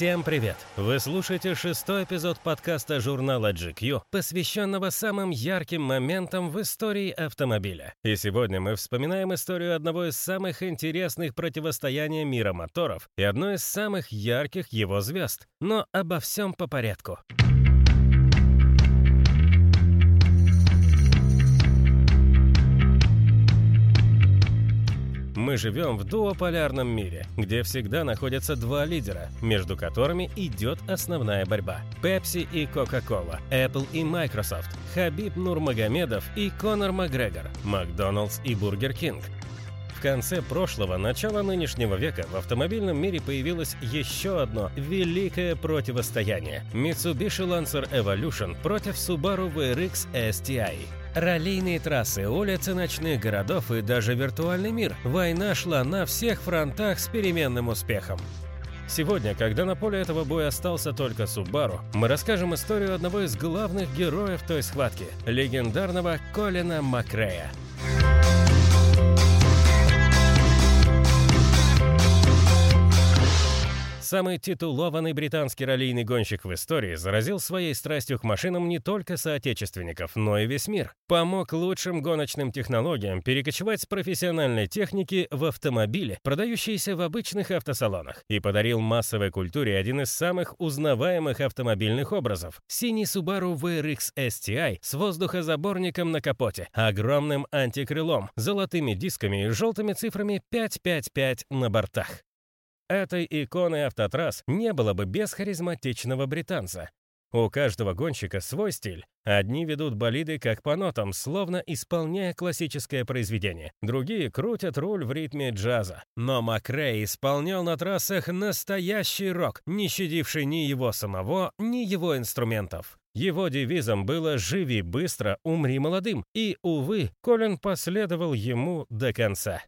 Всем привет! Вы слушаете шестой эпизод подкаста журнала GQ, посвященного самым ярким моментам в истории автомобиля. И сегодня мы вспоминаем историю одного из самых интересных противостояний мира моторов и одной из самых ярких его звезд. Но обо всем по порядку. Живем в дуополярном мире, где всегда находятся два лидера, между которыми идет основная борьба. Pepsi и Coca-Cola, Apple и Microsoft, Хабиб Нурмагомедов и Конор Макгрегор, Макдоналдс и Бургер Кинг. В конце прошлого, начала нынешнего века в автомобильном мире появилось еще одно великое противостояние – Mitsubishi Lancer Evolution против Subaru WRX STI. Раллийные трассы, улицы ночных городов и даже виртуальный мир. Война шла на всех фронтах с переменным успехом. Сегодня, когда на поле этого боя остался только Субару, мы расскажем историю одного из главных героев той схватки – легендарного Колина Макрея. Самый титулованный британский раллийный гонщик в истории заразил своей страстью к машинам не только соотечественников, но и весь мир. Помог лучшим гоночным технологиям перекочевать с профессиональной техники в автомобили, продающиеся в обычных автосалонах, и подарил массовой культуре один из самых узнаваемых автомобильных образов – синий Subaru VRX STI с воздухозаборником на капоте, огромным антикрылом, золотыми дисками и желтыми цифрами 555 на бортах. Этой иконы автотрасс не было бы без харизматичного британца. У каждого гонщика свой стиль. Одни ведут болиды как по нотам, словно исполняя классическое произведение. Другие крутят руль в ритме джаза. Но Макрей исполнял на трассах настоящий рок, не щадивший ни его самого, ни его инструментов. Его девизом было «Живи быстро, умри молодым», и, увы, Колин последовал ему до конца.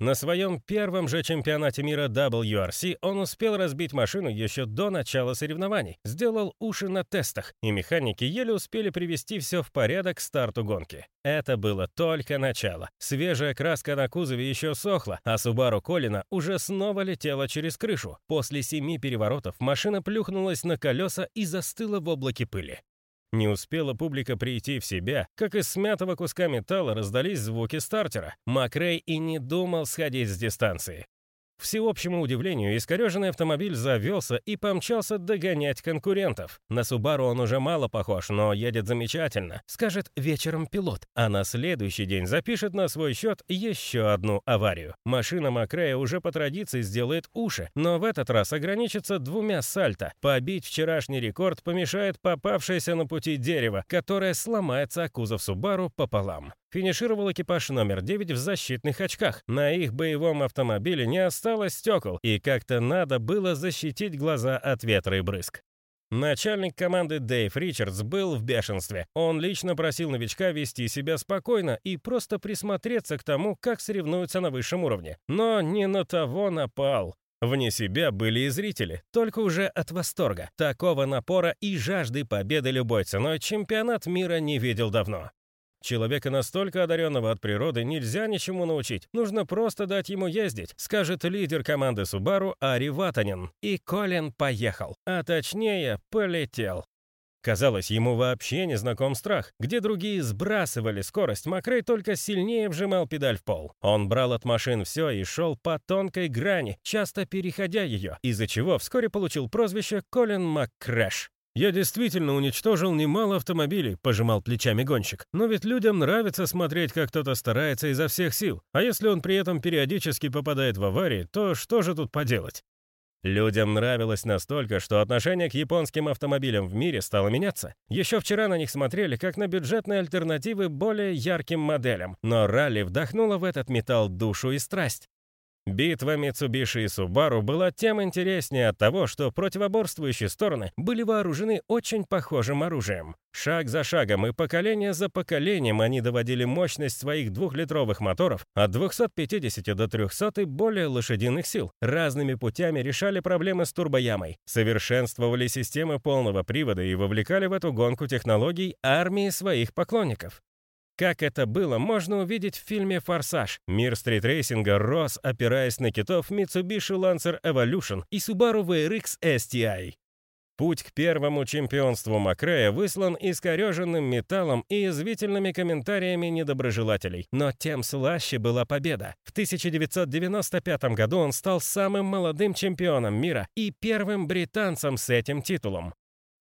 На своем первом же чемпионате мира WRC он успел разбить машину еще до начала соревнований, сделал уши на тестах, и механики еле успели привести все в порядок к старту гонки. Это было только начало. Свежая краска на кузове еще сохла, а Subaru Колина уже снова летела через крышу. После семи переворотов машина плюхнулась на колеса и застыла в облаке пыли. Не успела публика прийти в себя, как из смятого куска металла раздались звуки стартера. Макрей и не думал сходить с дистанции. Всеобщему удивлению, искореженный автомобиль завелся и помчался догонять конкурентов. На Субару он уже мало похож, но едет замечательно, скажет вечером пилот, а на следующий день запишет на свой счет еще одну аварию. Машина Макрея уже по традиции сделает уши, но в этот раз ограничится двумя сальто. Побить вчерашний рекорд помешает попавшееся на пути дерево, которое сломается о кузов Субару пополам. Финишировал экипаж номер 9 в защитных очках. На их боевом автомобиле не осталось стекол, и как-то надо было защитить глаза от ветра и брызг. Начальник команды Дэйв Ричардс был в бешенстве. Он лично просил новичка вести себя спокойно и просто присмотреться к тому, как соревнуются на высшем уровне. Но не на того напал. Вне себя были и зрители, только уже от восторга. Такого напора и жажды победы любой ценой чемпионат мира не видел давно. Человека настолько одаренного от природы нельзя ничему научить. Нужно просто дать ему ездить, скажет лидер команды Subaru Ари Ватанин. И Колин поехал. А точнее, полетел. Казалось, ему вообще не знаком страх. Где другие сбрасывали скорость, Макрей только сильнее вжимал педаль в пол. Он брал от машин все и шел по тонкой грани, часто переходя ее, из-за чего вскоре получил прозвище Колин Маккрэш. «Я действительно уничтожил немало автомобилей», — пожимал плечами гонщик. «Но ведь людям нравится смотреть, как кто-то старается изо всех сил. А если он при этом периодически попадает в аварии, то что же тут поделать?» Людям нравилось настолько, что отношение к японским автомобилям в мире стало меняться. Еще вчера на них смотрели как на бюджетные альтернативы более ярким моделям, но ралли вдохнуло в этот металл душу и страсть. Битва Mitsubishi и Subaru была тем интереснее от того, что противоборствующие стороны были вооружены очень похожим оружием. Шаг за шагом и поколение за поколением они доводили мощность своих двухлитровых моторов от 250 до 300 и более лошадиных сил. Разными путями решали проблемы с турбоямой, совершенствовали системы полного привода и вовлекали в эту гонку технологий армии своих поклонников. Как это было, можно увидеть в фильме «Форсаж». Мир стритрейсинга рос, опираясь на китов Mitsubishi Lancer Evolution и Subaru VRX STI. Путь к первому чемпионству Макрея выслан искореженным металлом и язвительными комментариями недоброжелателей. Но тем слаще была победа. В 1995 году он стал самым молодым чемпионом мира и первым британцем с этим титулом.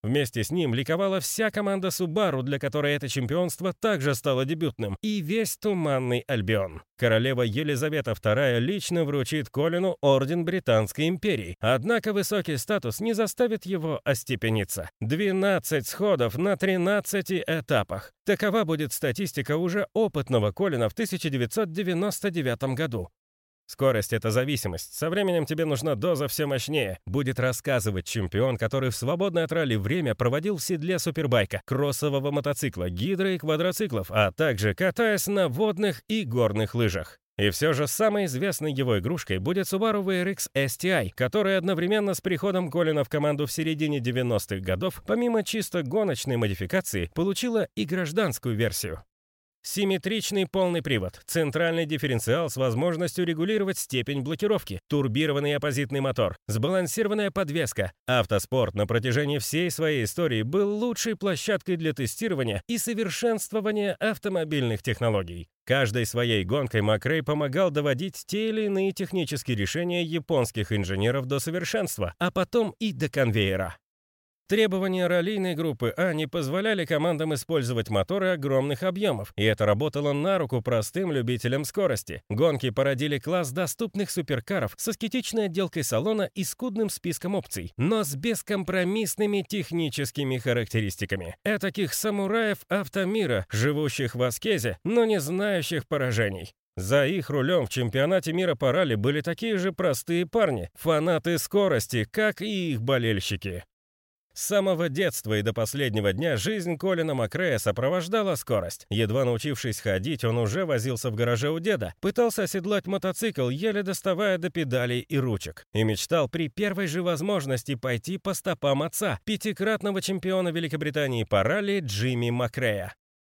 Вместе с ним ликовала вся команда Subaru, для которой это чемпионство также стало дебютным, и весь Туманный Альбион. Королева Елизавета II лично вручит Колину Орден Британской империи, однако высокий статус не заставит его остепениться. 12 сходов на 13 этапах. Такова будет статистика уже опытного Колина в 1999 году. Скорость — это зависимость. Со временем тебе нужна доза все мощнее. Будет рассказывать чемпион, который в свободное от ралли время проводил в седле супербайка, кроссового мотоцикла, гидро и квадроциклов, а также катаясь на водных и горных лыжах. И все же самой известной его игрушкой будет Subaru VRX STI, которая одновременно с приходом Колина в команду в середине 90-х годов, помимо чисто гоночной модификации, получила и гражданскую версию. Симметричный полный привод, центральный дифференциал с возможностью регулировать степень блокировки, турбированный оппозитный мотор, сбалансированная подвеска. Автоспорт на протяжении всей своей истории был лучшей площадкой для тестирования и совершенствования автомобильных технологий. Каждой своей гонкой Макрей помогал доводить те или иные технические решения японских инженеров до совершенства, а потом и до конвейера. Требования раллийной группы А не позволяли командам использовать моторы огромных объемов, и это работало на руку простым любителям скорости. Гонки породили класс доступных суперкаров с аскетичной отделкой салона и скудным списком опций, но с бескомпромиссными техническими характеристиками. Этаких самураев автомира, живущих в аскезе, но не знающих поражений. За их рулем в чемпионате мира по ралли были такие же простые парни, фанаты скорости, как и их болельщики. С самого детства и до последнего дня жизнь Колина Макрея сопровождала скорость. Едва научившись ходить, он уже возился в гараже у деда, пытался оседлать мотоцикл, еле доставая до педалей и ручек, и мечтал при первой же возможности пойти по стопам отца, пятикратного чемпиона Великобритании по ралли Джимми Макрея.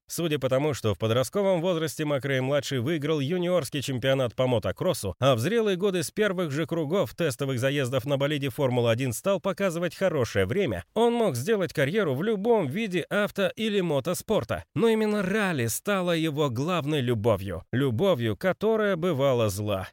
Судя по тому, что в подростковом возрасте Макрей-младший выиграл юниорский чемпионат по мотокроссу, а в зрелые годы с первых же кругов тестовых заездов на болиде Формула-1 стал показывать хорошее время, он мог сделать карьеру в любом виде авто- или мотоспорта. Но именно ралли стало его главной любовью. Любовью, которая бывала зла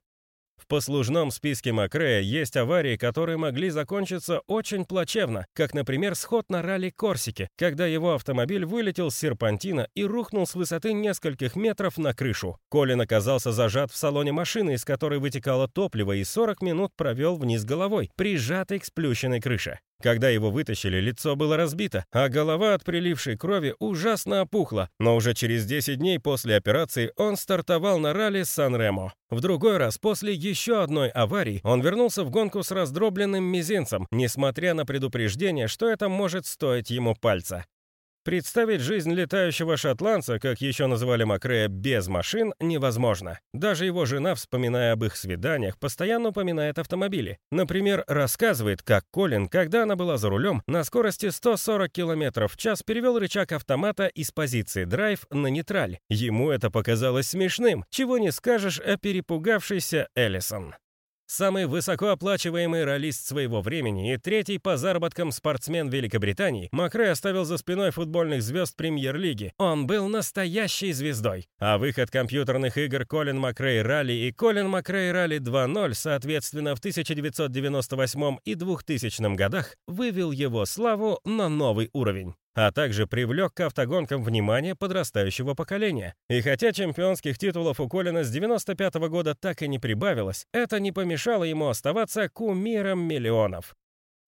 послужном списке Макрея есть аварии, которые могли закончиться очень плачевно, как, например, сход на ралли Корсики, когда его автомобиль вылетел с серпантина и рухнул с высоты нескольких метров на крышу. Колин оказался зажат в салоне машины, из которой вытекало топливо, и 40 минут провел вниз головой, прижатый к сплющенной крыше. Когда его вытащили, лицо было разбито, а голова от прилившей крови ужасно опухла, но уже через 10 дней после операции он стартовал на ралли Сан-Ремо. В другой раз, после еще одной аварии, он вернулся в гонку с раздробленным мизинцем, несмотря на предупреждение, что это может стоить ему пальца. Представить жизнь летающего шотландца, как еще называли Макрея, без машин невозможно. Даже его жена, вспоминая об их свиданиях, постоянно упоминает автомобили. Например, рассказывает, как Колин, когда она была за рулем, на скорости 140 км в час перевел рычаг автомата из позиции драйв на нейтраль. Ему это показалось смешным, чего не скажешь о перепугавшейся Эллисон. Самый высокооплачиваемый ролист своего времени и третий по заработкам спортсмен Великобритании, Макрей оставил за спиной футбольных звезд премьер-лиги. Он был настоящей звездой. А выход компьютерных игр Колин Макрей Ралли и Колин Макрей Ралли 2.0, соответственно, в 1998 и 2000 годах, вывел его славу на новый уровень а также привлек к автогонкам внимание подрастающего поколения. И хотя чемпионских титулов у Колина с 95 -го года так и не прибавилось, это не помешало ему оставаться кумиром миллионов.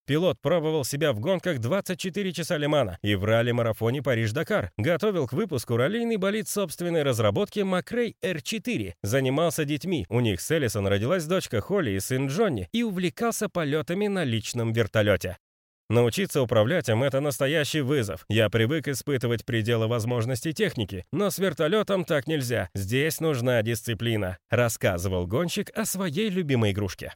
Пилот пробовал себя в гонках 24 часа Лимана и в ралли-марафоне Париж-Дакар. Готовил к выпуску раллийный болид собственной разработки Макрей R4. Занимался детьми. У них с Эллисон родилась дочка Холли и сын Джонни и увлекался полетами на личном вертолете. Научиться управлять им — это настоящий вызов. Я привык испытывать пределы возможностей техники, но с вертолетом так нельзя. Здесь нужна дисциплина», — рассказывал гонщик о своей любимой игрушке.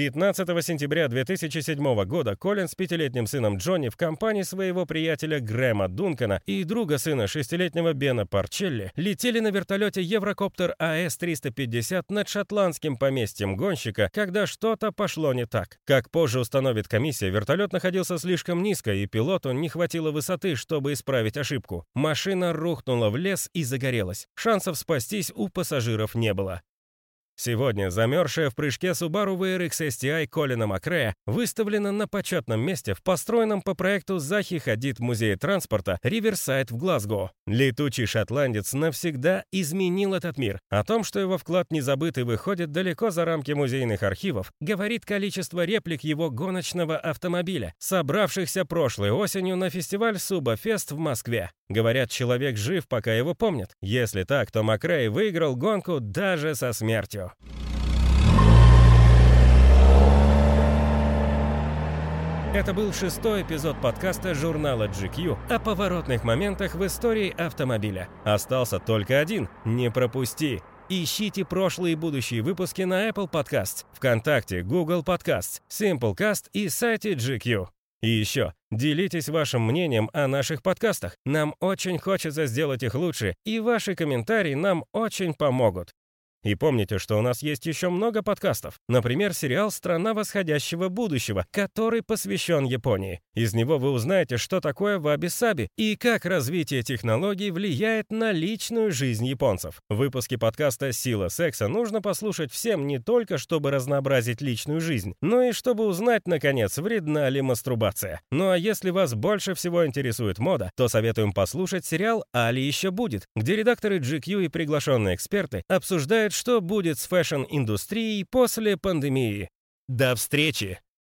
15 сентября 2007 года Колин с пятилетним сыном Джонни в компании своего приятеля Грэма Дункана и друга сына шестилетнего Бена Парчелли летели на вертолете Еврокоптер АС-350 над шотландским поместьем гонщика, когда что-то пошло не так. Как позже установит комиссия, вертолет находился слишком низко, и пилоту не хватило высоты, чтобы исправить ошибку. Машина рухнула в лес и загорелась. Шансов спастись у пассажиров не было. Сегодня замерзшая в прыжке Subaru VRX STI Колина Макрея выставлена на почетном месте в построенном по проекту Захи Хадид музее транспорта Риверсайд в Глазго. Летучий шотландец навсегда изменил этот мир. О том, что его вклад не забыт и выходит далеко за рамки музейных архивов, говорит количество реплик его гоночного автомобиля, собравшихся прошлой осенью на фестиваль Субафест в Москве. Говорят, человек жив, пока его помнят. Если так, то Макрей выиграл гонку даже со смертью. Это был шестой эпизод подкаста журнала GQ о поворотных моментах в истории автомобиля. Остался только один. Не пропусти. Ищите прошлые и будущие выпуски на Apple Podcasts, ВКонтакте, Google Podcasts, Simplecast и сайте GQ. И еще, делитесь вашим мнением о наших подкастах. Нам очень хочется сделать их лучше, и ваши комментарии нам очень помогут. И помните, что у нас есть еще много подкастов. Например, сериал «Страна восходящего будущего», который посвящен Японии. Из него вы узнаете, что такое ваби-саби и как развитие технологий влияет на личную жизнь японцев. Выпуски подкаста «Сила секса» нужно послушать всем не только, чтобы разнообразить личную жизнь, но и чтобы узнать, наконец, вредна ли мастурбация. Ну а если вас больше всего интересует мода, то советуем послушать сериал «То ли еще будет», где редакторы GQ и приглашенные эксперты обсуждают что будет с fashion-индустрией после пандемии. До встречи!